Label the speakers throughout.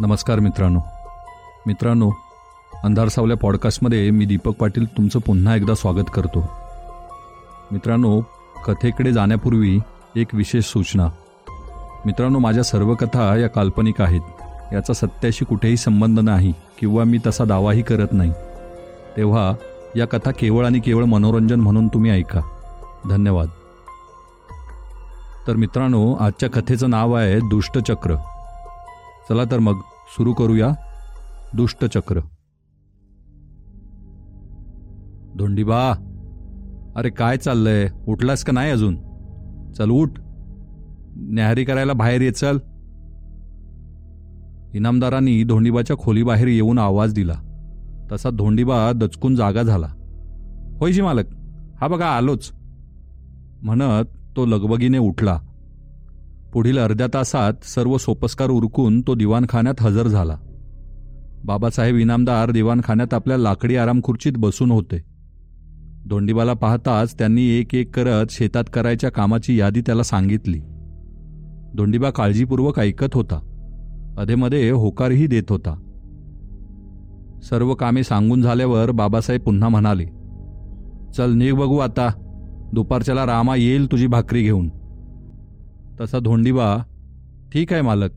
Speaker 1: नमस्कार मित्रांनो. मित्रांनो अंधार सावल्या पॉडकास्टमध्ये मी दीपक पाटील तुमचं पुन्हा एकदा स्वागत करतो. मित्रांनो कथेकडे जाण्यापूर्वी एक विशेष सूचना. मित्रांनो माझ्या सर्व कथा या काल्पनिक आहेत. याचा सत्याशी कुठेही संबंध नाही किंवा मी तसा दावाही करत नाही. तेव्हा या कथा केवळ आणि केवळ मनोरंजन म्हणून तुम्ही ऐका. धन्यवाद. तर मित्रांनो आजच्या कथेचं नाव आहे दुष्टचक्र. चला तर मग सुरू करूया दुष्टचक्र धोंडीबा अरे काय चाललंय? उठलास का नाही अजून? चल उठ. न्याहारी करायला बाहेर ये चल. इनामदारांनी धोंडीबाच्या खोलीबाहेर येऊन आवाज दिला. तसा धोंडीबा दचकून जागा झाला. होयजी मालक हा बघा आलोच. म्हणत तो लगबगीने उठला. पुढील अर्ध्या तासात सर्व सोपस्कार उरकून तो दिवाणखान्यात हजर झाला. बाबासाहेब इनामदार दिवाणखान्यात आपल्या लाकडी आरामखुर्चीत बसून होते. धोंडीबाला पाहताच त्यांनी एक एक करत शेतात करायच्या कामाची यादी त्याला सांगितली. धोंडीबा काळजीपूर्वक ऐकत होता. अधेमध्ये होकारही देत होता. सर्व कामे सांगून झाल्यावर बाबासाहेब पुन्हा म्हणाले चल निघ बघू आता. दुपारच्याला रामा येईल तुझी भाकरी घेऊन. तसा धोंडीबा ठीक आहे मालक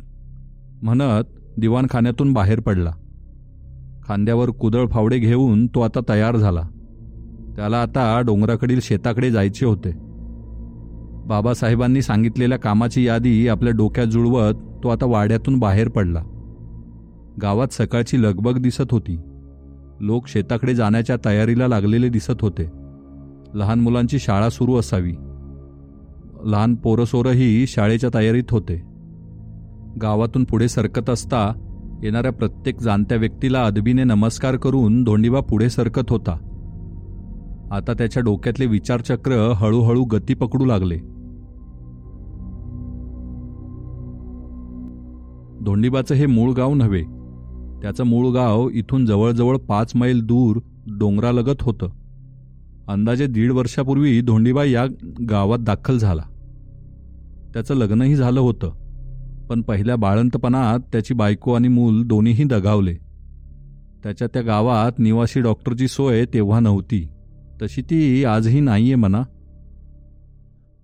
Speaker 1: म्हणत दिवाणखान्यातून बाहेर पडला. खांद्यावर कुदळ फावडे घेऊन तो आता तयार झाला. त्याला आता डोंगराकडील शेताकडे जायचे होते. बाबासाहेबांनी सांगितलेल्या कामाची यादी आपल्या डोक्यात जुळवत तो आता वाड्यातून बाहेर पडला. गावात सकाळची लगबग दिसत होती. लोक शेताकडे जाण्याच्या तयारीला लागलेले दिसत होते. लहान मुलांची शाळा सुरू असावी. लहान पोरसोरही शाळेच्या तयारीत होते. गावातून पुढे सरकत असता येणाऱ्या प्रत्येक जाणत्या व्यक्तीला अदबीने नमस्कार करून धोंडीबा पुढे सरकत होता. आता त्याच्या डोक्यातले विचारचक्र हळूहळू गती पकडू लागले. धोंडीबाचं हे मूळ गाव नव्हे त्याचं मूळ गाव इथून जवळजवळ पाच मैल दूर डोंगरालगत होतं. अंदाजे दीड वर्षापूर्वी धोंडीबा या गावात दाखल झाला. त्याचं लग्नही झालं होतं. पण पहिल्या बाळंतपणात त्याची बायको आणि मूल दोन्हीही दगावले. त्याच्या त्या गावात निवासी डॉक्टरची सोय तेव्हा नव्हती. तशी ती आजही नाही आहे म्हणा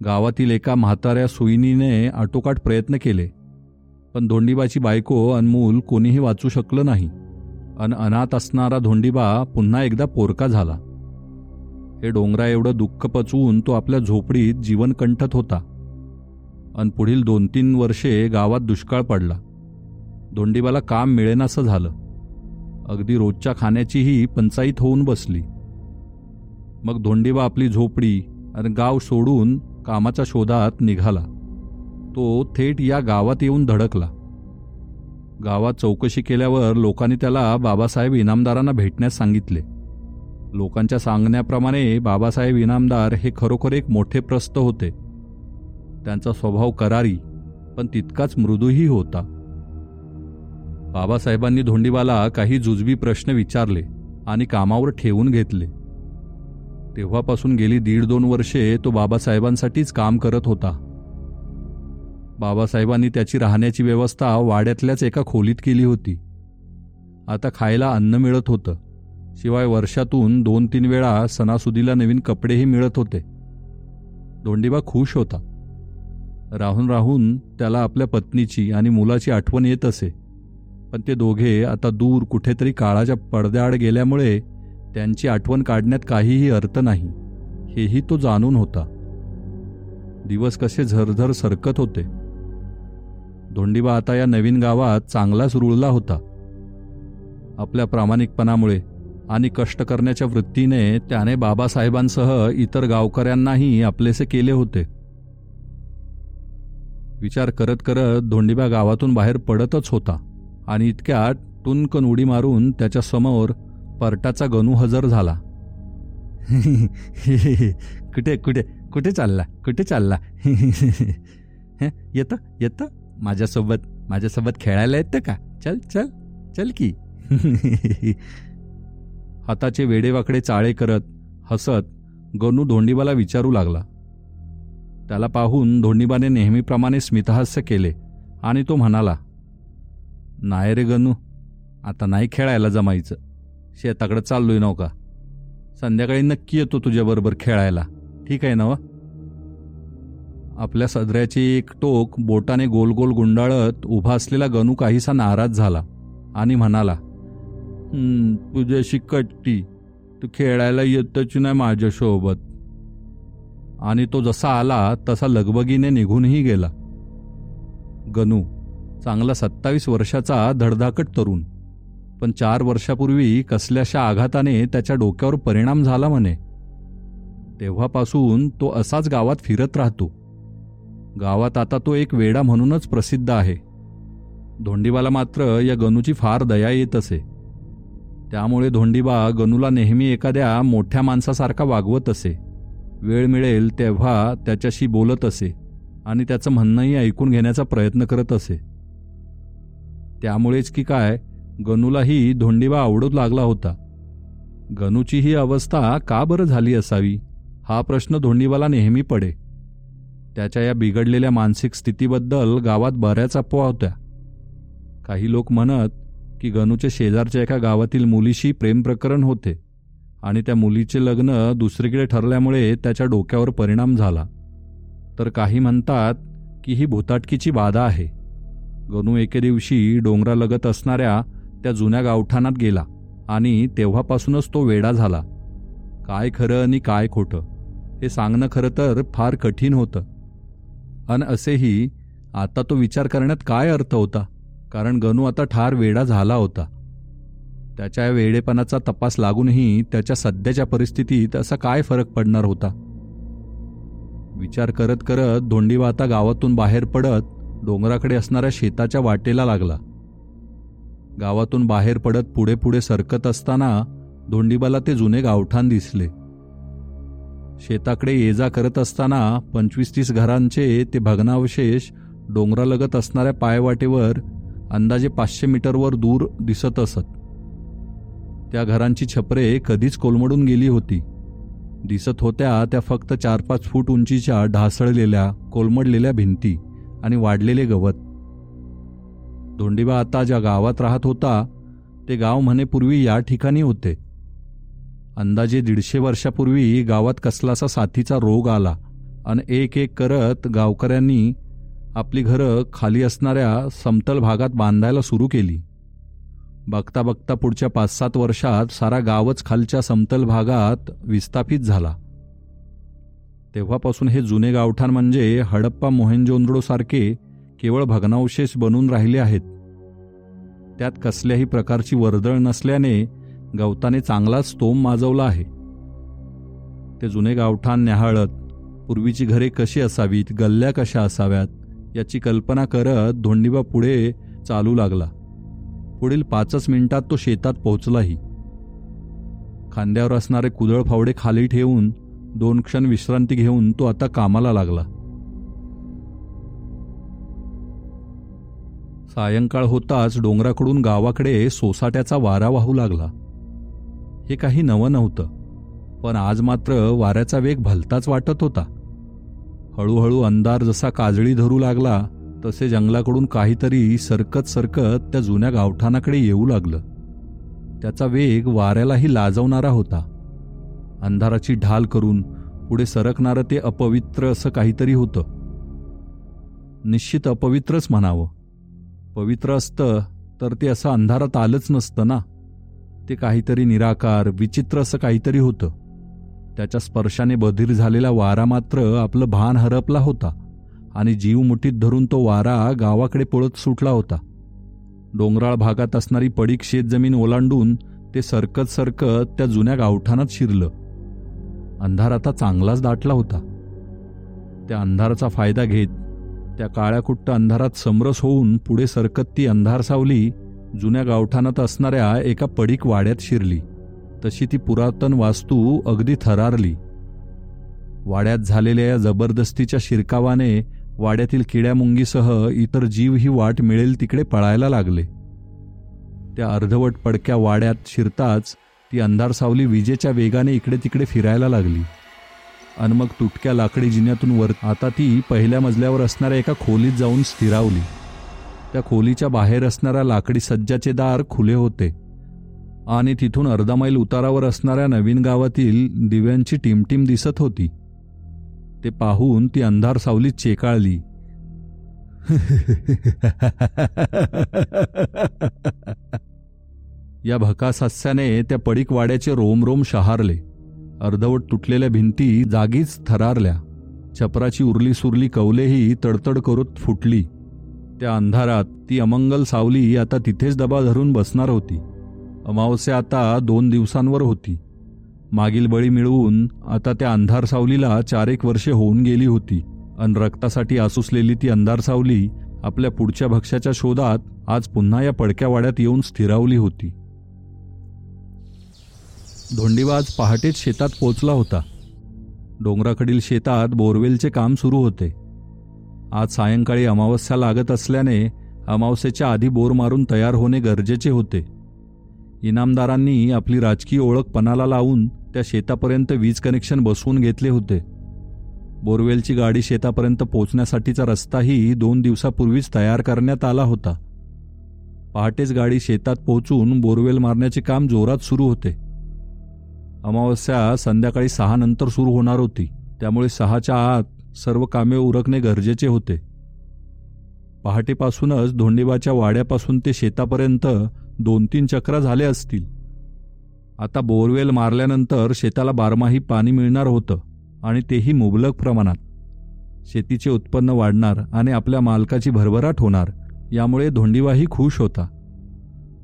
Speaker 1: गावातील एका म्हाताऱ्या सुईनीने आटोकाट प्रयत्न केले. पण धोंडीबाची बायको अनमूल कोणीही वाचू शकलं नाही. अन अनाथ असणारा धोंडीबा पुन्हा एकदा पोरका झाला. हे डोंगरा एवढं दुःख पचवून तो आपल्या झोपडीत जीवन कंठत होता. आणि पुढील दोन तीन वर्षे गावात दुष्काळ पडला. धोंडीबाला काम मिळेनासं झालं. अगदी रोजच्या खाण्याचीही पंचाईत होऊन बसली. मग धोंडीबा आपली झोपडी आणि गाव सोडून कामाच्या शोधात निघाला. तो थेट या गावात येऊन धडकला. गावात चौकशी केल्यावर लोकांनी त्याला बाबासाहेब इनामदारांना भेटण्यास सांगितले. लोकांच्या सांगण्याप्रमाणे बाबासाहेब इनामदार हे खरोखर एक मोठे प्रस्त होते. त्यांचा स्वभाव करारी पण तितकाच मृदूही होता. बाबासाहेबांनी धोंडीबाला काही जुजबी प्रश्न विचारले आणि कामावर ठेवून घेतले. तेव्हापासून गेली दीड दोन वर्षे तो बाबासाहेबांसाठीच काम करत होता. बाबासाहेबांनी त्याची राहण्याची व्यवस्था वाड्यातल्याच एका खोलीत केली होती. आता खायला अन्न मिळत होतं. शिवाय वर्षातून दोन तीन वेळा सणासुदीला नवीन कपडेही मिळत होते. धोंडीबा खुश होता. राहून राहून त्याला आपल्या पत्नीची आणि मुलाची आठवण येत असे. पण ते दोघे आता दूर कुठेतरी काळाच्या पडद्याआड गेल्यामुळे त्यांची आठवण काढण्यात काहीही अर्थ नाही हेही तो जाणून होता. दिवस कसे झरझर सरकत होते. धोंडीबा आता या नवीन गावात चांगलाच रुळला होता. आपल्या प्रामाणिकपणामुळे आणि कष्ट करण्याच्या वृत्तीने त्याने बाबासाहेबांसह इतर गावकऱ्यांनाही आपलेसे केले होते. विचार करत करत धोंडीबा गावातून बाहेर पडतच होता आणि इतक्यात टुनकन उडी मारून त्याच्यासमोर परटाचा गणू हजर झाला. कुठे कुठे कुठे चालला कुठे चालला? येतं येतं? माझ्यासोबत माझ्यासोबत खेळायला येतं का? चल चल चल की. हाताचे वेडेवाकडे चाळे करत हसत गणू धोंडीबाला विचारू लागला. त्याला पाहून धोंडीबाने नेहमीप्रमाणे स्मितहास्य केले आणि तो म्हणाला नाही रे गणू आता नाही खेळायला जमायचं. शेताकडे चाललोय आहे का? संध्याकाळी नक्की येतो तुझ्याबरोबर खेळायला. ठीक आहे ना आपल्या सदऱ्याची एक टोक बोटाने गोल गोल गुंडाळत उभा असलेला गणू काहीसा नाराज झाला आणि म्हणाला तुझ्याशी कट्टी. तू खेळायला येतच नाही माझ्यासोबत. आणि तो जसा आला तसा लगबगीने निघूनही गेला. गणू चांगला सत्तावीस वर्षाचा धडधाकट तरुण. पण चार वर्षापूर्वी कसल्याशा आघाताने त्याच्या डोक्यावर परिणाम झाला म्हणे. तेव्हापासून तो असाच गावात फिरत राहतो. गावात आता तो एक वेडा म्हणूनच प्रसिद्ध आहे. धोंडीबाला मात्र या गणूची फार दया येत असे. त्यामुळे धोंडीबा गणूला नेहमी एखाद्या मोठ्या माणसासारखा वागवत असे. वेळ मिळेल तेव्हा त्याच्याशी बोलत असे आणि त्याचं म्हणणंही ऐकून घेण्याचा प्रयत्न करत असे. त्यामुळेच की काय गणूलाही धोंडीबा आवडू लागला होता. गणूची ही अवस्था का बरं झाली असावी हा प्रश्न धोंडीबाला नेहमी पडे. त्याच्या या बिघडलेल्या मानसिक स्थितीबद्दल गावात बऱ्याच अफवा होत्या. काही लोक म्हणत की गणूच्या शेजारच्या एका गावातील मुलीशी प्रेमप्रकरण होते. आणि त्या मुलीचे लग्न दुसरीकडे ठरल्यामुळे त्याच्या डोक्यावर परिणाम झाला. तर काही म्हणतात की ही भूताटकीची बाधा आहे. गणू एके दिवशी डोंगरालगत असणाऱ्या त्या जुन्या गावठाणात गेला आणि तेव्हापासूनच तो वेडा झाला. काय खरं आणि काय खोटं हे सांगणं खरं तर फार कठीण होतं. अन असेही आता तो विचार करण्यात काय अर्थ होता? कारण गणू आता ठार वेडा झाला होता. त्याच्या वेळेपणाचा वेडेपणाचा तपास लागूनही त्याच्या सध्याच्या परिस्थितीत असा काय फरक पडणार होता? विचार करत करत धोंडीवा आता गावातून बाहेर पडत डोंगराकडे असणाऱ्या शेताच्या वाटेला लागला. गावातून बाहेर पडत पुढे पुढे सरकत असताना धोंडीबाला ते जुने गावठाण दिसले. शेताकडे ये जा करत असताना पंचवीस तीस घरांचे ते भग्नावशेष डोंगरालगत असणाऱ्या पायवाटेवर अंदाजे पाचशे मीटरवर दूर दिसत असत. त्या घरांची छपरे कधीच कोलमडून गेली होती. दिसत होत्या त्या फक्त चार पाच फूट उंचीच्या ढासळलेल्या कोलमडलेल्या भिंती आणि वाढलेले गवत. धोंडीबा आता ज्या गावात राहत होता ते गाव म्हणेपूर्वी या ठिकाणी होते. अंदाजे दीडशे वर्षापूर्वी गावात कसलासा साथीचा रोग आला आणि एक एक करत गावकऱ्यांनी आपली घरं खाली असणाऱ्या समतल भागात बांधायला सुरू केली. बघता बघता पुढच्या पाच सात वर्षात सारा गावच खालच्या समतल भागात विस्थापित झाला. तेव्हापासून हे जुने गावठाण म्हणजे हडप्पा मोहेंजोंदडोसारखे केवळ भग्नावशेष बनून राहिले आहेत. त्यात कसल्याही प्रकारची वर्दळ नसल्याने गवताने चांगलाच तोम माजवला आहे. ते जुने गावठाण न्याहाळत पूर्वीची घरे कशी असावीत गल्ल्या कशा असाव्यात याची कल्पना करत धोंडीबा पुढे चालू लागला. पुढील पाचच मिनिटात तो शेतात पोहोचलाही. खांद्यावर असणारे कुदळ फावडे खाली ठेवून दोन क्षण विश्रांती घेऊन तो आता कामाला लागला. सायंकाळ होताच डोंगराकडून गावाकडे सोसाट्याचा वारा वाहू लागला. हे काही नवं नव्हतं पण आज मात्र वाऱ्याचा वेग भलताच वाटत होता. हळूहळू अंधार जसा काजळी धरू लागला तसे जंगलाकडून काहीतरी सरकत सरकत त्या जुन्या गावठाणाकडे येऊ लागलं. त्याचा वेग वाऱ्यालाही लाजवणारा होता. अंधाराची ढाल करून पुढे सरकणारं ते अपवित्र असं काहीतरी होतं. निश्चित अपवित्रच म्हणावं. पवित्र असतं तर ते असं अंधारात आलंच नसतं ना? ते काहीतरी निराकार विचित्र असं काहीतरी होतं. त्याच्या स्पर्शाने बधीर झालेला वारा मात्र आपलं भान हरपला होता. आणि जीव मुठीत धरून तो वारा गावाकडे पळत सुटला होता. डोंगराळ भागात असणारी पडीक शेतजमीन ओलांडून ते सरकत सरकत त्या जुन्या गावठाणात शिरलं. अंधार आता चांगलाच दाटला होता. त्या अंधाराचा फायदा घेत त्या काळ्याकुट्ट अंधारात समरस होऊन पुढे सरकत ती अंधार सावली जुन्या गावठाणात असणाऱ्या एका पडीक वाड्यात शिरली. तशी ती पुरातन वास्तू अगदी थरारली. वाड्यात झालेल्या या जबरदस्तीच्या शिरकावाने वाड्यातील किड्यामुंगीसह इतर जीव ही वाट मिळेल तिकडे पळायला लागले. त्या अर्धवट पडक्या वाड्यात शिरताच ती अंधार सावली विजेच्या वेगाने इकडे तिकडे फिरायला लागली. आणि मग तुटक्या लाकडी जिन्यातून वर आता ती पहिल्या मजल्यावर असणाऱ्या एका खोलीत जाऊन स्थिरावली. त्या खोलीच्या बाहेर असणाऱ्या लाकडी सज्जाचे दार खुले होते. आणि तिथून अर्धा मैल उतारावर असणाऱ्या नवीन गावातील दिव्यांची टिमटिम दिसत होती. ते पाहून ती अंधार सावलीत चेकाळली. या भकासहस्याने त्या पडीक वाड्याचे रोम रोम शहारले. अर्धवट तुटलेल्या भिंती जागीच थरारल्या. छपराची उरली सुरली कवलेही तडतड करत फुटली. त्या अंधारात ती अमंगल सावली आता तिथेच दबा धरून बसणार होती. अमावस्या आता दोन दिवसांवर होती. मागील बळी मिळवून आता त्या अंधार सावलीला चारेक वर्षे होऊन गेली होती. अन रक्तासाठी आसुसलेली ती अंधार सावली आपल्या पुढच्या भक्ष्याच्या शोधात आज पुन्हा या पडक्या वाड्यात येऊन स्थिरावली होती. धोंडीबा आज पहाटेच शेतात पोचला होता. डोंगराकडील शेतात बोरवेलचे काम सुरू होते. आज सायंकाळी अमावस्या लागत असल्याने अमावस्येच्या आधी बोर मारून तयार होणे गरजेचे होते. इनामदारांनी आपली राजकीय ओळख पणाला लावून त्या शेतापर्यंत वीज कनेक्शन बसवून घेतले होते. बोरवेलची गाडी शेतापर्यंत पोचण्यासाठीचा रस्ताही दोन दिवसापूर्वीच तयार करण्यात आला होता. पहाटेच गाडी शेतात पोहोचून बोरवेल मारण्याचे काम जोरात सुरू होते. अमावस्या संध्याकाळी सहा नंतर सुरू होणार होती. त्यामुळे सहाच्या आत सर्व कामे उरकणे गरजेचे होते. पहाटेपासूनच धोंडेबाच्या वाड्यापासून ते शेतापर्यंत दोन तीन चक्रा झाले असतील. आता बोरवेल मारल्यानंतर शेताला बारमाही पाणी मिळणार होतं आणि तेही मुबलक प्रमाणात. शेतीचे उत्पन्न वाढणार आणि आपल्या मालकाची भरभराट होणार यामुळे धोंडीवाही खुश होता.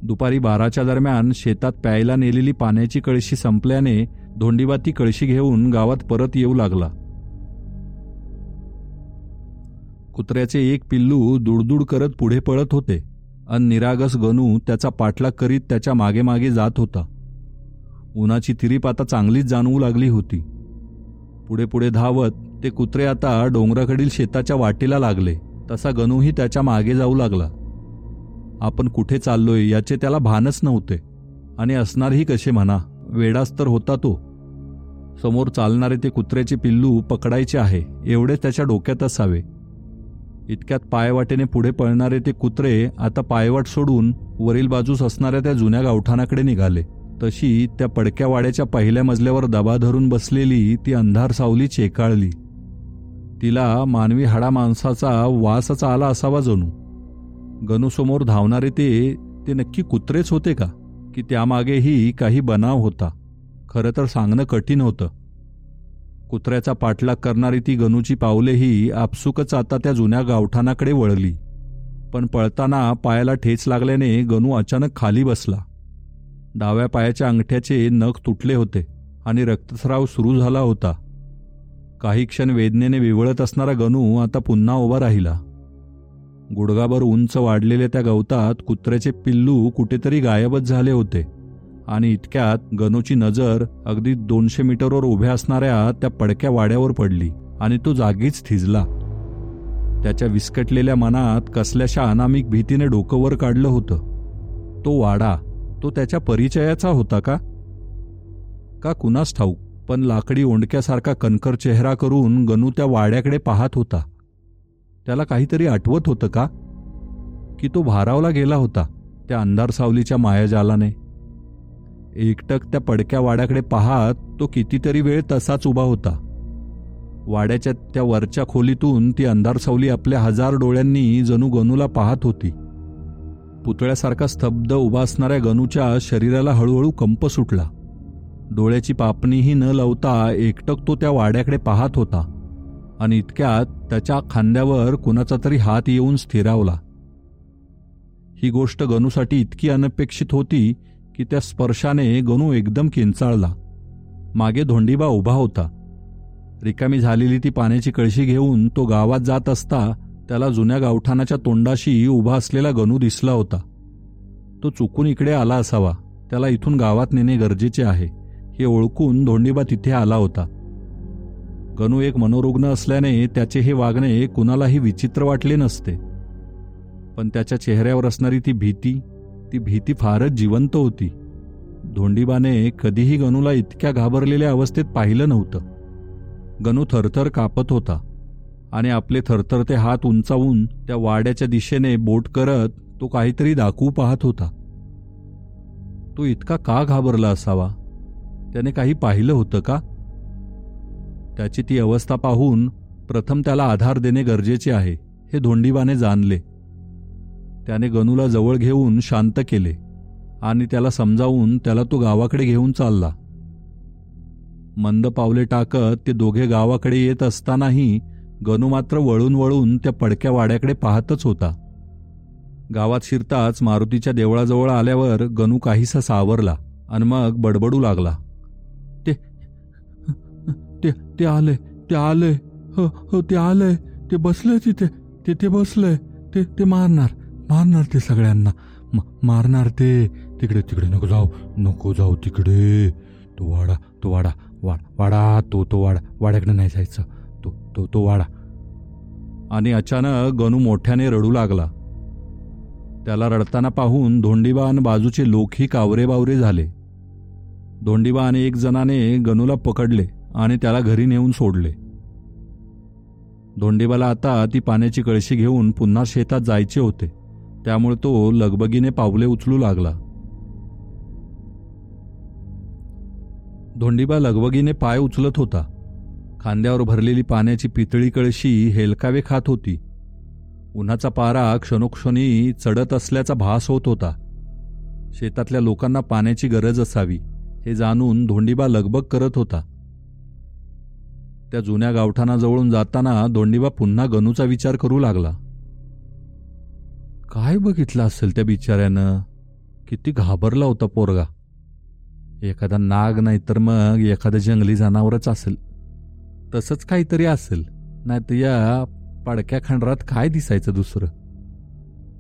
Speaker 1: दुपारी बाराच्या दरम्यान शेतात प्यायला नेलेली पाण्याची कळशी संपल्याने धोंडीबा ती कळशी घेऊन गावात परत येऊ लागला. कुत्र्याचे एक पिल्लू दुडदुड करत पुढे पळत होते. अन निरागस गणू त्याचा पाठलाग करीत त्याच्यामागे मागे जात होता. उन्हाची तिरीप आता चांगलीच जाणवू लागली होती. पुढे पुढे धावत ते कुत्रे आता डोंगराकडील शेताच्या वाटेला लागले. तसा गणूही त्याच्यामागे जाऊ लागला. आपण कुठे चाललोय याचे त्याला भानच नव्हते. आणि असणारही कसे म्हणा वेडाच तर होता तो. समोर चालणारे ते कुत्र्याचे पिल्लू पकडायचे आहे एवढे त्याच्या डोक्यात असावे. इतक्यात पायवाटेने पुढे पळणारे ते कुत्रे आता पायवाट सोडून वरील बाजूस असणाऱ्या त्या जुन्या गावठाणाकडे निघाले. तशी त्या पडक्या वाड्याच्या पहिल्या मजल्यावर दबा धरून बसलेली ती अंधार सावली चेकाळली. तिला मानवी हाडा माणसाचा वासचा आला असावा जणू. गणूसमोर धावणारे ते ते नक्की कुत्रेच होते का? की त्यामागेही काही बनाव होता? खरं तर सांगणं कठीण होतं. कुत्र्याचा पाठलाग करणारी ती गणूची पावलेही आपसुकच आता त्या जुन्या गावठाणाकडे वळली. पण पळताना पायाला ठेच लागल्याने गणू अचानक खाली बसला. डाव्या पायाच्या अंगठ्याचे नख तुटले होते आणि रक्तस्राव सुरू झाला होता. काही क्षण वेदनेने विवळत असणारा गणू आता पुन्हा उभा राहिला. गुडगाभर उंच वाढलेल्या त्या गवतात कुत्र्याचे पिल्लू कुठेतरी गायबच झाले होते आणि इतक्यात गणूची नजर अगदी दोनशे मीटरवर उभ्या असणाऱ्या त्या पडक्या वाड्यावर पडली आणि तो जागीच थिजला. त्याच्या विस्कटलेल्या मनात कसल्याशा अनामिक भीतीने डोकं वर काढलं होतं. तो वाडा तो त्याच्या परिचयाचा होता का? का कुणास ठाऊक पण लाकडी ओंडक्यासारखा कणकर चेहरा करून गणू त्या वाड्याकडे पाहत होता. त्याला काहीतरी आठवत होतं का? की तो भारावला गेला होता त्या अंधार सावलीच्या मायाजालाने. एकटक त्या पडक्या वाड्याकडे पाहत तो कितीतरी वेळ तसाच उभा होता. वाड्याच्या त्या वरच्या खोलीतून ती अंधार सावली आपल्या हजार डोळ्यांनी जणू गणूला पाहत होती. पुतळ्यासारखा स्तब्ध उभा असणाऱ्या गणूच्या शरीराला हळूहळू कंप सुटला. डोळ्याची पापणीही न लावता एकटक तो त्या वाड्याकडे पाहत होता आणि इतक्यात त्याच्या खांद्यावर कुणाचा तरी हात येऊन स्थिरावला. ही गोष्ट गणूसाठी इतकी अनपेक्षित होती की त्या स्पर्शाने गणू एकदम किंचाळला. मागे धोंडीबा उभा होता. रिकामी झालेली ती पाण्याची कळशी घेऊन तो गावात जात असता त्याला जुन्या गावठाणाच्या तोंडाशी उभा असलेला गणू दिसला होता. तो चुकून इकडे आला असावा. त्याला इथून गावात नेणे गरजेचे आहे. हे ओळखून धोंडीबा तिथे आला होता. गणू एक मनोरुग्ण असल्याने त्याचे हे वागणे कुणालाही विचित्र वाटले नसते. पण त्याच्या चेहऱ्यावर असणारी ती भीती ती भीती फारच जिवंत होती. धोंडीबाने कधीही गणूला इतक्या घाबरलेल्या अवस्थेत पाहिलं नव्हतं. गणू थरथर कापत होता. आणि आपले थरथरते हात उंचावून त्या वाड्याच्या दिशेने बोट करत तो काहीतरी दाखवू पाहत होता. तो इतका का घाबरला असावा? त्याने काही पाहिलं होतं का? त्याची ती अवस्था पाहून प्रथम त्याला आधार देणे गरजेचे आहे हे धोंडीबाने जाणले. त्याने गणूला जवळ घेऊन शांत केले आणि त्याला समजावून त्याला तो गावाकडे घेऊन चालला. मंद पावले टाकत ते दोघे गावाकडे येत असतानाही गणू मात्र वळून वळून त्या पडक्या वाड्याकडे पाहतच होता. गावात शिरताच मारुतीच्या देवळाजवळ आल्यावर गणू काहीसा सावरला आणि मग बडबडू लागला. ते ते ते आले ते आले हो हो ते आले ते बसले तिथे ते ते बसले ते ते मारणार मारणार ते सगळ्यांना मारणार ते तिकडे तिकडे नको जाऊ नको जाऊ तिकडे तो वाडा तो वाडा वाडा वाडा तो तो वाडा वाड्याकडे नाही जायचं तो तो वाढा वाडा. आणि अचानक गणू मोठ्याने रडू लागला. त्याला रडताना पाहून धोंडीबान बाजूचे लोकही कावरेबावरे झाले. धोंडीबा आणि एक जणाने गणूला पकडले आणि त्याला घरी नेऊन सोडले. धोंडीबाला आता ती पाण्याची कळशी घेऊन पुन्हा शेतात जायचे होते. त्यामुळे तो लगबगीने पावले उचलू लागला. धोंडीबा लगबगीने पाय उचलत होता. खांद्यावर भरलेली पाण्याची पितळी कळशी हेलकावे खात होती. उन्हाचा पारा क्षणोक्षणी चढत असल्याचा भास होत होता. शेतातल्या लोकांना पाण्याची गरज असावी हे जाणून धोंडीबा लगबग करत होता. त्या जुन्या गावठाणाजवळून जाताना धोंडीबा पुन्हा गणूचा विचार करू लागला. काय बघितलं असेल त्या बिचाऱ्यानं? किती घाबरला होता पोरगा. एखादा नाग नाही तर मग एखादं जंगली जनावरच असेल. तसंच काहीतरी असेल. नाही तर या पडक्या खंडरात काय दिसायचं दुसरं?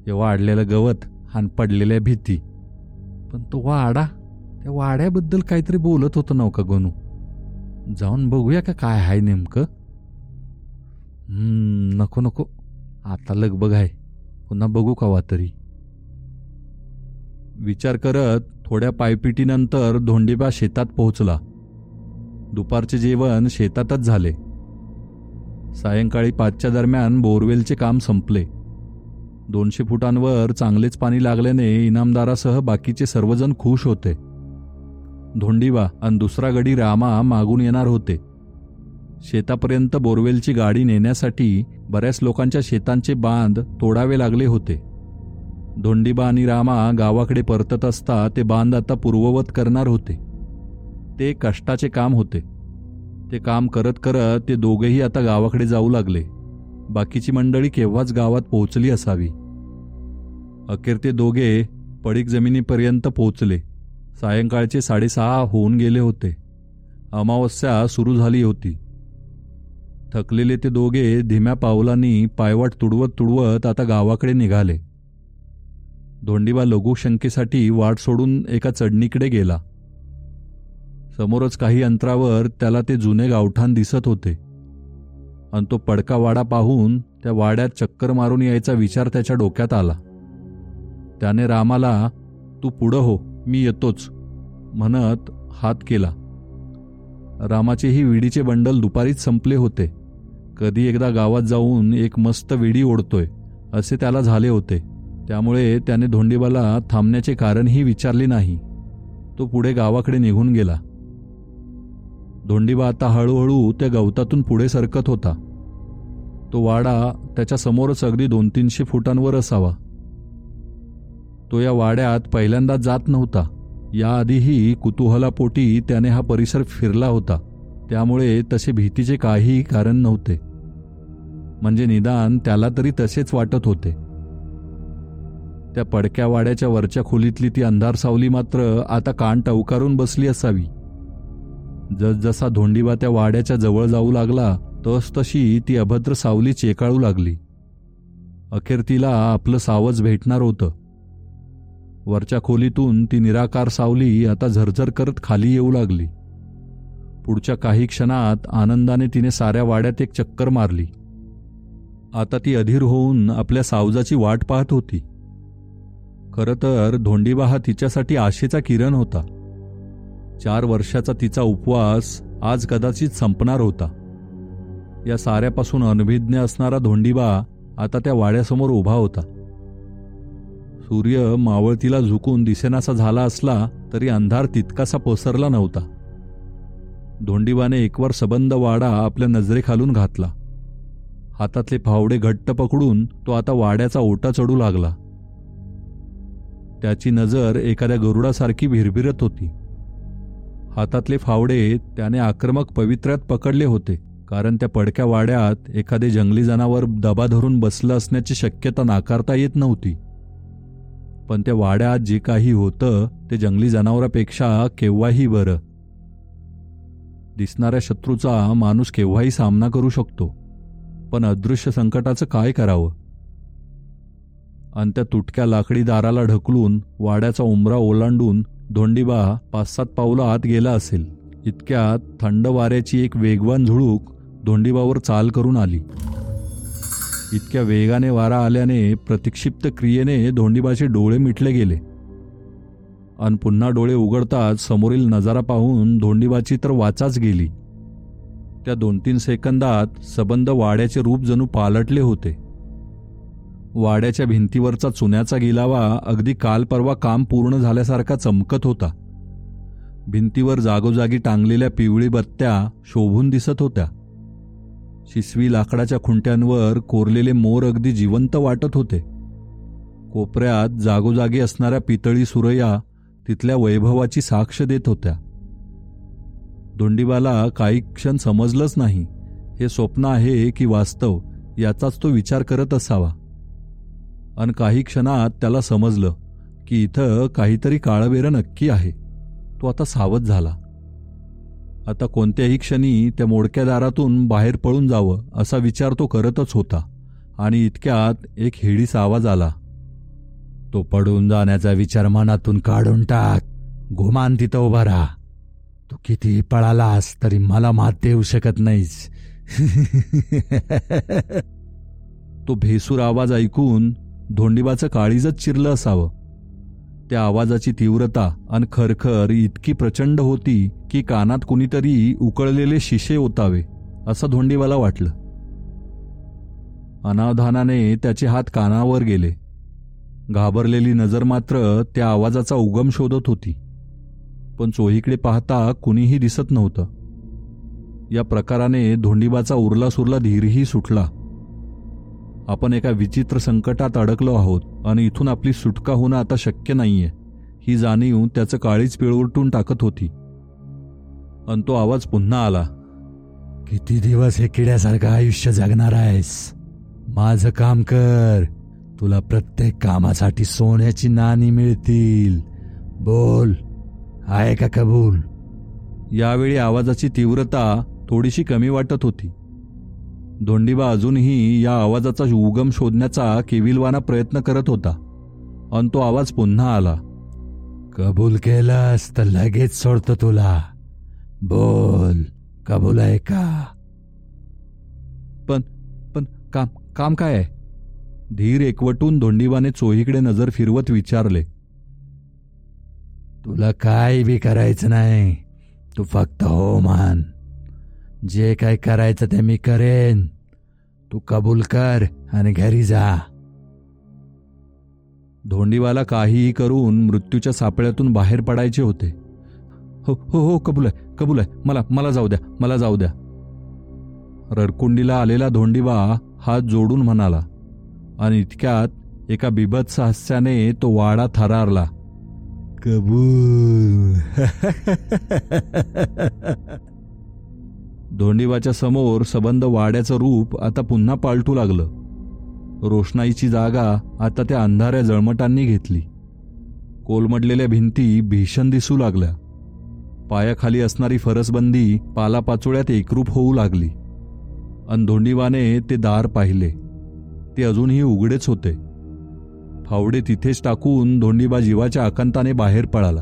Speaker 1: हे वाढलेलं गवत आणि पडलेल्या भीती. पण तो वाडा त्या वाड्याबद्दल काहीतरी बोलत होतं नव गणू जाऊन बघूया का काय आहे नेमकं? नको नको. आता लगबग आहे. पुन्हा बघू कवा तरी. विचार करत थोड्या पायपिटीनंतर धोंडीबा शेतात पोहोचला. दुपारचे जेवण शेतातच झाले. सायंकाळी पाचच्या दरम्यान बोरवेलचे काम संपले. दोनशे फुटांवर चांगलेच पाणी लागल्याने इनामदारासह बाकीचे सर्वजण खुश होते. धोंडीवा आणि दुसरा गडी रामा मागून येणार होते. शेतापर्यंत बोरवेलची गाडी नेण्यासाठी बऱ्याच लोकांच्या शेतांचे बांध तोडावे लागले होते. धोंडीबा आणि रामा गावाकडे परतत असता ते बांध आता पूर्ववत करणार होते. ते कष्टाचे काम होते. ते काम करत करत ते दोघेही आता गावाकडे जाऊ लागले. बाकीची मंडळी केव्हाच गावात पोहोचली असावी. अखेर ते दोघे पडीक जमिनीपर्यंत पोहोचले. सायंकाळचे साडेसहा होऊन गेले होते. अमावस्या सुरू झाली होती. थकलेले ते दोघे धीम्या पावलांनी पायवाट तुडवत तुडवत आता गावाकडे निघाले. धोंडीबा लघुशंकेसाठी वाट सोडून एका चढणीकडे गेला. समोरच काही अंतरावर त्याला ते जुने गावठाण दिसत होते. आणि तो पडका वाडा पाहून त्या वाड्यात चक्कर मारून यायचा विचार त्याच्या डोक्यात आला. त्याने रामाला तू पुढं हो मी येतोच म्हणत हात केला. रामाचेही विडीचे बंडल दुपारीच संपले होते. कधी एकदा गावात जाऊन एक मस्त विडी ओढतोय असे त्याला झाले होते. त्यामुळे त्याने धोंडीबाला थांबण्याचे कारणही विचारले नाही. तो पुढे गावाकडे निघून गेला. धोंडीबा आता हळूहळू त्या गवतातून पुढे सरकत होता. तो वाडा त्याच्या समोरच अगदी दोन तीनशे फुटांवर असावा. तो या वाड्यात पहिल्यांदा जात नव्हता. याआधीही कुतूहलापोटी त्याने हा परिसर फिरला होता. त्यामुळे तसे भीतीचे काहीही कारण नव्हते. म्हणजे निदान त्याला तरी तसेच वाटत होते. त्या पडक्या वाड्याच्या वरच्या खोलीतली ती अंधार सावली मात्र आता कान टवकारून बसली असावी. जसजसा धोंडीबा त्या वाड्याच्या जवळ जाऊ लागला तस तशी ती अभद्र सावली चेकाळू लागली. अखेर तिला आपलं सावज भेटणार होतं. वरच्या खोलीतून ती निराकार सावली आता झरझर करत खाली येऊ लागली. पुढच्या काही क्षणात आनंदाने तिने साऱ्या वाड्यात एक चक्कर मारली. आता ती अधीर होऊन आपल्या सावजाची वाट पाहत होती. खरं तर धोंडीबा हा तिच्यासाठी आशेचा किरण होता. चार वर्षाचा तिचा उपवास आज कदाचित संपणार होता. या साऱ्यापासून अनभिज्ञ असणारा धोंडीबा आता त्या वाड्यासमोर उभा होता. सूर्य मावळतीला झुकून दिसेनासा झाला असला तरी अंधार तितकासा पसरला नव्हता. धोंडीबाने एकवर सबंध वाडा आपल्या नजरेखालून घातला. हातातले फावडे घट्ट पकडून तो आता वाड्याचा ओटा चढू लागला. त्याची नजर एखाद्या गरुडासारखी भिरभिरत होती. हातातले फावडे त्याने आक्रमक पवित्र्यात पकडले होते कारण त्या पडक्या वाड्यात एखादे जंगली जनावर दबा धरून बसलं असण्याची शक्यता नाकारता येत नव्हती. पण त्या वाड्यात जे काही होतं ते जंगली जनावरापेक्षा केव्हाही बरं. दिसणाऱ्या शत्रूचा माणूस केव्हाही सामना करू शकतो पण अदृश्य संकटाचं काय करावं? आणि त्या तुटक्या लाकडी दाराला ढकलून वाड्याचा उमरा ओलांडून धोंडीबा पाच सात पावलं आत गेला असेल. इतक्यात थंड वाऱ्याची एक वेगवान झुळूक धोंडीबावर चाल करून आली. इतक्या वेगाने वारा आल्याने प्रतिक्षिप्त क्रियेने धोंडीबाचे डोळे मिटले गेले. आणि पुन्हा डोळे उघडताच समोरील नजारा पाहून धोंडीबाची तर वाचाच गेली. त्या दोन तीन सेकंदात सबंध वाड्याचे रूप जणू पालटले होते. वाड्याच्या भिंतीवरचा चुन्याचा गिलावा अगदी काल परवा काम पूर्ण झाल्यासारखा चमकत होता. भिंतीवर जागोजागी टांगलेल्या पिवळी बत्त्या शोभून दिसत होत्या. शिसवी लाकडाच्या खुंट्यांवर कोरलेले मोर अगदी जिवंत वाटत होते. कोपऱ्यात जागोजागी असणाऱ्या पितळी सुरया तिथल्या वैभवाची साक्ष देत होत्या. धोंडीबाला काही क्षण समजलंच नाही हे स्वप्न आहे की वास्तव याचाच तो विचार करत असावा. अन काही क्षणात त्याला समजलं की इथं काहीतरी काळबेरं नक्की आहे. तो आता सावध झाला. आता कोणत्याही क्षणी त्या मोडक्या दारातून बाहेर पळून जावं असा विचार तो करतच होता आणि इतक्यात एक हेडीचा आवाज आला. तो पडून जाण्याचा विचार मनातून काढून टाक. घुमान तिथं उभा राहा. तू किती पळालास तरी मला मात देऊ शकत नाहीस. तो भेसूर आवाज ऐकून धोंडीबाचं काळीजच चिरलं असावं. त्या आवाजाची तीव्रता आणि खरखर इतकी प्रचंड होती की कानात कुणीतरी उकळलेले शिशे ओतावे असं धोंडीबाला वाटलं. अनावधानाने त्याचे हात कानावर गेले. घाबरलेली नजर मात्र त्या आवाजाचा उगम शोधत होती. पण चोहीकडे पाहता कुणीही दिसत नव्हतं. या प्रकाराने धोंडीबाचा उरला सुरला धीरही सुटला. आपण एका विचित्र संकटात अडकलो आहोत आणि इथून आपली सुटका होणं आता शक्य नाहीये. ही जाणीव त्याचं काळीच पिळवटून टाकत होती. आणि तो आवाज पुन्हा आला. किती दिवस हे किड्यासारखं आयुष्य जगणार आहेस? माझं काम कर. तुला प्रत्येक कामासाठी सोन्याची नाणी मिळतील. बोल. आहे का कबूल? यावेळी आवाजाची तीव्रता थोडीशी कमी वाटत होती. धोंडीबा अजूनही या आवाजाचा उगम शोधण्याचा केविलवाना प्रयत्न करत होता. अन तो आवाज पुन्हा आला. कबूल केलंस तर लगेच सोडतो तुला. बोल कबूल आहे का? पण पण काम काम काय आहे? धीर एकवटून धोंडीबाने चोहीकडे नजर फिरवत विचारले. तुला काय बी करायचं नाही. तू फक्त हो मान. जे काय करायचं ते मी करेन. तू कबूल कर आणि घरी जा. धोंडीवाला काहीही करून मृत्यूच्या सापळ्यातून बाहेर पडायचे होते. हो हो हो कबूल आहे कबूल आहे. मला मला जाऊ द्या मला जाऊ द्या. रडकुंडीला आलेला धोंडीबा हात जोडून म्हणाला आणि इतक्यात एका बिभत्स हास्याने तो वाडा थरारला. कबूल. धोंडीबाच्या समोर सबंध वाड्याचं रूप आता पुन्हा पालटू लागलं. रोषणाईची जागा आता त्या अंधाऱ्या जळमटांनी घेतली. कोलमडलेल्या भिंती भीषण दिसू लागल्या. पायाखाली असणारी फरसबंदी पालापाचोळ्यात एकरूप होऊ लागली. अन धोंडीबाने ते दार पाहिले. ते अजूनही उघडेच होते. फावडे तिथेच टाकून धोंडीबा जीवाच्या आकांताने बाहेर पळाला.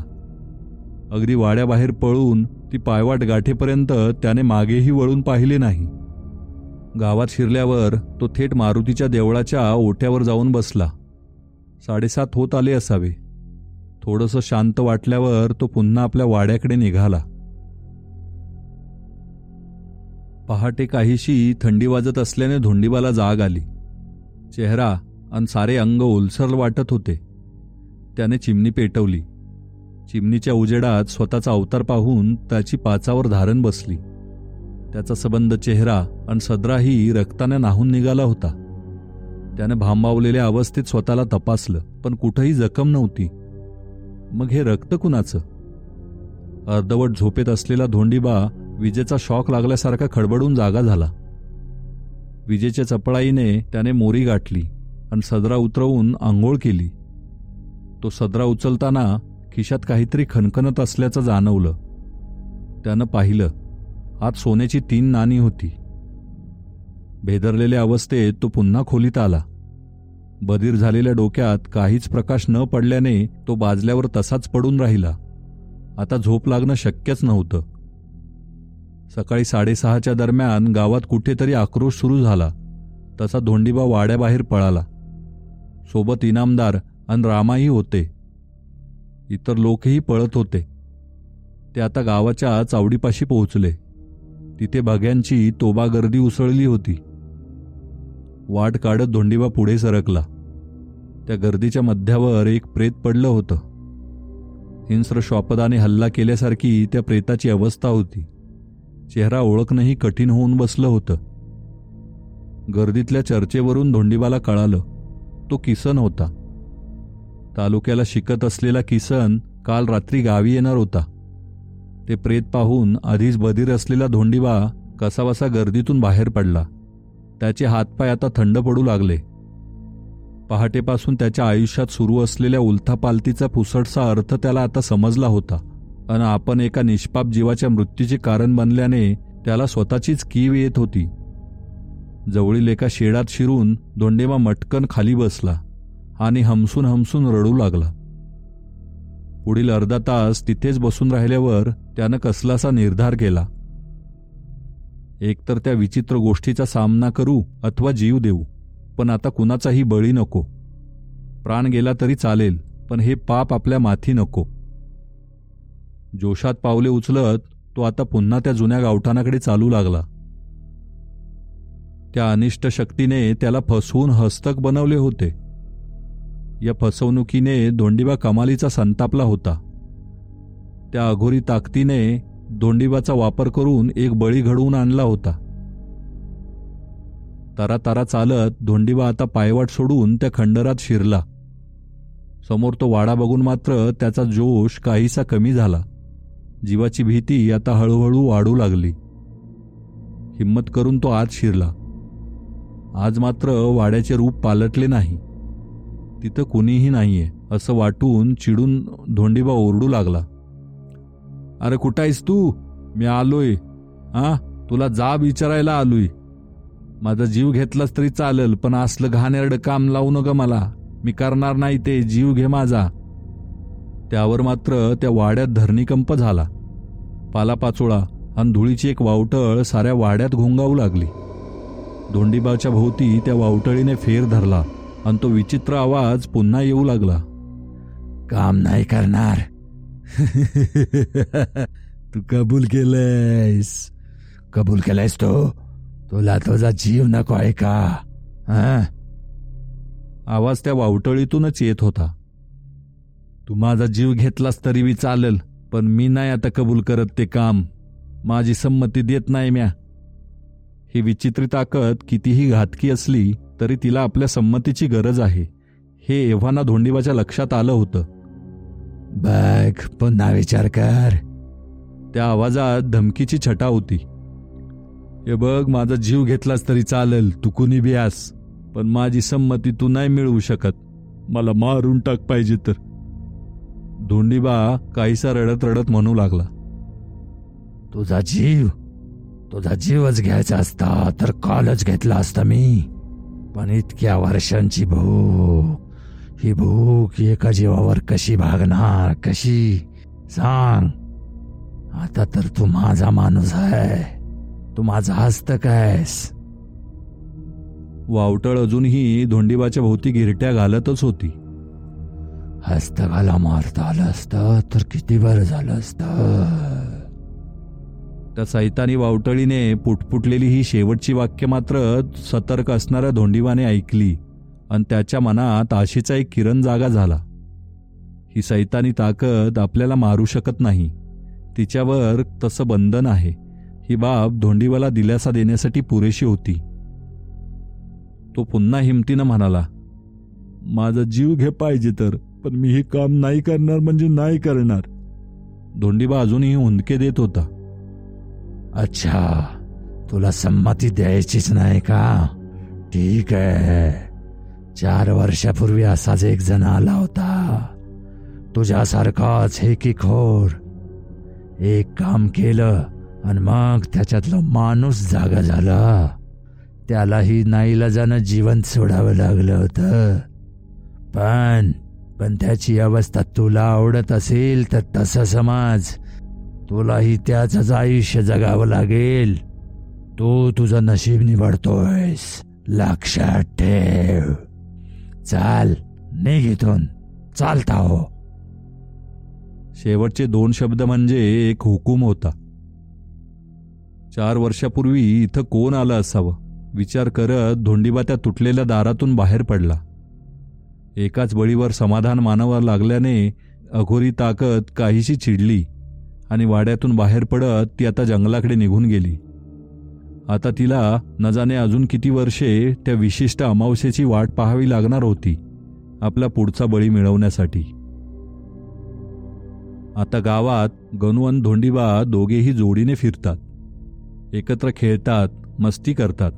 Speaker 1: अगदी वाड्याबाहेर पळून ती पायवाट गाठेपर्यंत त्याने मागेही वळून पाहिले नाही. गावात शिरल्यावर तो थेट मारुतीच्या देवळाच्या ओट्यावर जाऊन बसला. साडेसात होत आले असावे. थोडंसं शांत वाटल्यावर तो पुन्हा आपल्या वाड्याकडे निघाला. पहाटे काहीशी थंडी वाजत असल्याने धोंडीबाला जाग आली. चेहरा आणि सारे अंग ओलसर वाटत होते. त्याने चिमणी पेटवली. चिमणीच्या उजेडात स्वतःचा अवतार पाहून त्याची पाचावर धारण बसली. त्याचा सबंध चेहरा आणि सदराही रक्ताने नाहून निघाला होता. त्याने भांबावलेल्या अवस्थेत स्वतःला तपासलं पण कुठंही जखम नव्हती. मग हे रक्त कुणाचं? अर्धवट झोपेत असलेला धोंडीबा विजेचा शॉक लागल्यासारखा खडबडून जागा झाला. विजेच्या चपळाईने त्याने मोरी गाठली आणि सदरा उतरवून आंघोळ केली. तो सदरा उचलताना खिशात काहीतरी खणखणत असल्याचं जाणवलं. त्यानं पाहिलं आत सोन्याची तीन नाणी होती. भेदरलेल्या अवस्थेत तो पुन्हा खोलीत आला. बधीर झालेल्या डोक्यात काहीच प्रकाश न पडल्याने तो बाजल्यावर तसाच पडून राहिला. आता झोप लागणं शक्यच नव्हतं. सकाळी साडेसहाच्या दरम्यान गावात कुठेतरी आक्रोश सुरू झाला. तसा धोंडीबा वाड्याबाहेर पळाला. सोबत इनामदार आणि रामाही होते. इतर लोकही पळत होते. ते आता गावाच्या चावडीपाशी पोहोचले. तिथे भग्यांची तोबा गर्दी उसळली होती. वाट काढत धोंडीबा पुढे सरकला. त्या गर्दीच्या मध्यावर एक प्रेत पडलं होतं. हिंस्र श्वापदाने हल्ला केल्यासारखी त्या प्रेताची अवस्था होती. चेहरा ओळखणंही कठीण होऊन बसलं होतं. गर्दीतल्या चर्चेवरून धोंडीबाला कळालं तो किसन होता. तालुक्याला शिकत असलेला किसन काल रात्री गावी येणार होता. ते प्रेत पाहून आधीच बधीर असलेला धोंडीबा कसावसा गर्दीतून बाहेर पडला. त्याचे हातपाय आता थंड पडू लागले. पहाटेपासून त्याच्या आयुष्यात सुरू असलेल्या उलथापालतीचा पुसटसा अर्थ त्याला आता समजला होता. आणि आपण एका निष्पाप जीवाच्या मृत्यूचे कारण बनल्याने त्याला स्वतःचीच कीव येत होती. जवळील एका शेडात शिरून दोंडेमा मटकन खाली बसला. आणि हमसून हमसून रडू लागला. पुढील अर्धा तास तिथेच बसून राहिल्यावर त्यानं कसलासा निर्धार केला. एकतर त्या विचित्र गोष्टीचा सामना करू अथवा जीव देऊ पण आता कुणाचाही बळी नको. प्राण गेला तरी चालेल पण हे पाप आपल्या माथी नको. जोशात पावले उचलत तो आता पुन्हा त्या जुन्या गावठाणाकडे चालू लागला. त्या अनिष्ट शक्तीने त्याला फसवून हस्तक बनवले होते. या फसवणुकीने धोंडीबा कमालीचा संतापला होता. त्या अघोरी ताकदीने धोंडीबाचा वापर करून एक बळी घडवून आणला होता. तारा तारा चालत धोंडीबा आता पायवाट सोडून त्या खंडरात शिरला. समोर तो वाडा बघून मात्र त्याचा जोश काहीसा कमी झाला. जीवाची भीती आता हळूहळू वाढू लागली. हिम्मत करून तो आत शिरला. आज मात्र वाड्याचे रूप पालटले नाही. तिथं कुणीही नाहीये असं वाटून चिडून धोंडीबा ओरडू लागला. अरे कुठं आहेस तू? मी आलोय. हा तुला जाब विचारायला आलोय. माझा जीव घेतलास तरी चालेल पण असलं घाणेरडं काम लावू नका मला. मी करणार नाही ते जीव घे माझा. त्यावर मात्र त्या वाड्यात धरणीकंप झाला. पालापाचोळा आणि धुळीची एक वावटळ साऱ्या वाड्यात घोंगावू लागली. धोंडीबाच्या भोवती त्या वावटळीने फेर धरला. आणि तो विचित्र आवाज पुन्हा येऊ लागला. काम नाही करणार. तू कबूल केलंयस. कबूल केलायस तो? तुला तुझा जीव नको आहे का? आवाज त्या वावटळीतूनच येत होता. तू माझा जीव घेतलास तरी बी चालेल पण मी नाही आता कबूल करत ते काम. माझी संमती देत नाही म्या. ही विचित्र ताकद कितीही घातकी असली तरी तिला आपल्या संमतीची गरज आहे. हे एव्हाना धोंडीबाच्या लक्षात आलं होतं. बघ पुन्हा विचार कर. त्या आवाजात धमकीची छटा होती. हे बघ माझा जीव घेतलास तरी चालेल तू कुणी बी आस पण माझी संमती तू नाही मिळवू शकत. मला मारून टाक पाहिजे तर. धोंडीबा काहीसा रडत रडत म्हणू लागला. तुझा जीव तुझा जीवच घ्यायचा असता तर कालच घेतला असता मी. पण इतक्या वर्षांची भूक. ही भूक एका जीवावर कशी भागणार कशी? सांग. आता तर तू माझा माणूस आहे. तू माझा हस्तक आहेस. वावटळ अजूनही धोंडीबाच्या भोवती गिरट्या घालतच होती. हस्तकाला मारता आलं असतं तर किती बरं झालं असतं. त्या सैतानी वावटळीने पुटपुटलेली ही शेवटची वाक्य मात्र सतर्क असणाऱ्या धोंडिवाने ऐकली आणि त्याच्या मनात आशेचा एक किरण जागा झाला. ही सैतानी ताकद आपल्याला मारू शकत नाही. तिच्यावर तसं बंधन आहे. ही बाब धोंडीवाला दिलासा देण्यासाठी पुरेशी होती. तो पुन्हा हिमतीनं म्हणाला माझा जीव घे पाहिजे तर पण मी हे काम नाही करणार म्हणजे नाही करणार. धोंडीबा अजूनही हुंदके देत होता.
Speaker 2: अच्छा तुला संमती द्यायचीच नाही का? ठीक आहे. चार वर्षापूर्वी असाच एक जण आला होता. तुझ्यासारखाच हे की खोर एक काम केलं आणि मग त्याच्यातला माणूस जागा झाला. त्यालाही नाईलाजानं जीवन सोडावं लागलं होतं. पण पण त्याची अवस्था तुला आवडत असेल तर तसं समाज. तुलाही त्याचंच आयुष्य जगावं लागेल. तू तुझं नशीब निवडतोयस. लक्षात ठेव. चाल निघ इथून. चालता हो.
Speaker 1: शेवटचे दोन शब्द म्हणजे एक हुकूम होता. चार वर्षापूर्वी इथं कोण आलं असावं? विचार करत धोंडीबा त्या तुटलेल्या दारातून बाहेर पडला. एकाच बळीवर समाधान मानावं लागल्याने अघोरी ताकद काहीशी चिडली. आणि वाड्यातून बाहेर पडत ती आता जंगलाकडे निघून गेली. आता तिला न अजून किती वर्षे त्या विशिष्ट अमावस्येची वाट पाहावी लागणार होती आपला पुढचा बळी मिळवण्यासाठी. आता गावात गणू आणि धोंडीबा दोघेही जोडीने फिरतात. एकत्र खेळतात मस्ती करतात.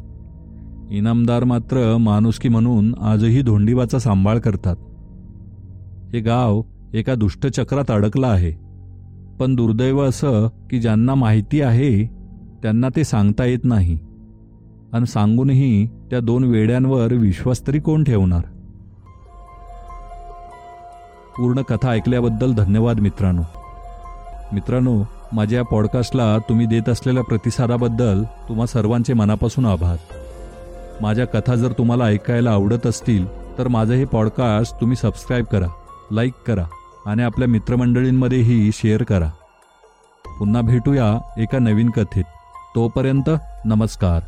Speaker 1: इनामदार मात्र माणुसकी म्हणून आजही धोंडीबाचा सांभाळ करतात. हे गाव एका दुष्टचक्रात अडकलं आहे. पण दुर्दैव असं की ज्यांना माहिती आहे त्यांना ते सांगता येत नाही. आणि सांगूनही त्या दोन वेड्यांवर विश्वास तरी कोण ठेवणार? पूर्ण कथा ऐकल्याबद्दल धन्यवाद मित्रांनो. मित्रांनो माझ्या या पॉडकास्टला तुम्ही देत असलेल्या प्रतिसादाबद्दल तुम्हा सर्वांचे मनापासून आभार. माझ्या कथा जर तुम्हाला ऐकायला आवडत असतील तर माझं हे पॉडकास्ट तुम्ही सबस्क्राईब करा लाईक करा. आणि आपल्या मित्रमंडळींमध्येही शेअर करा. पुन्हा भेटूया एका नवीन कथेत. तोपर्यंत नमस्कार.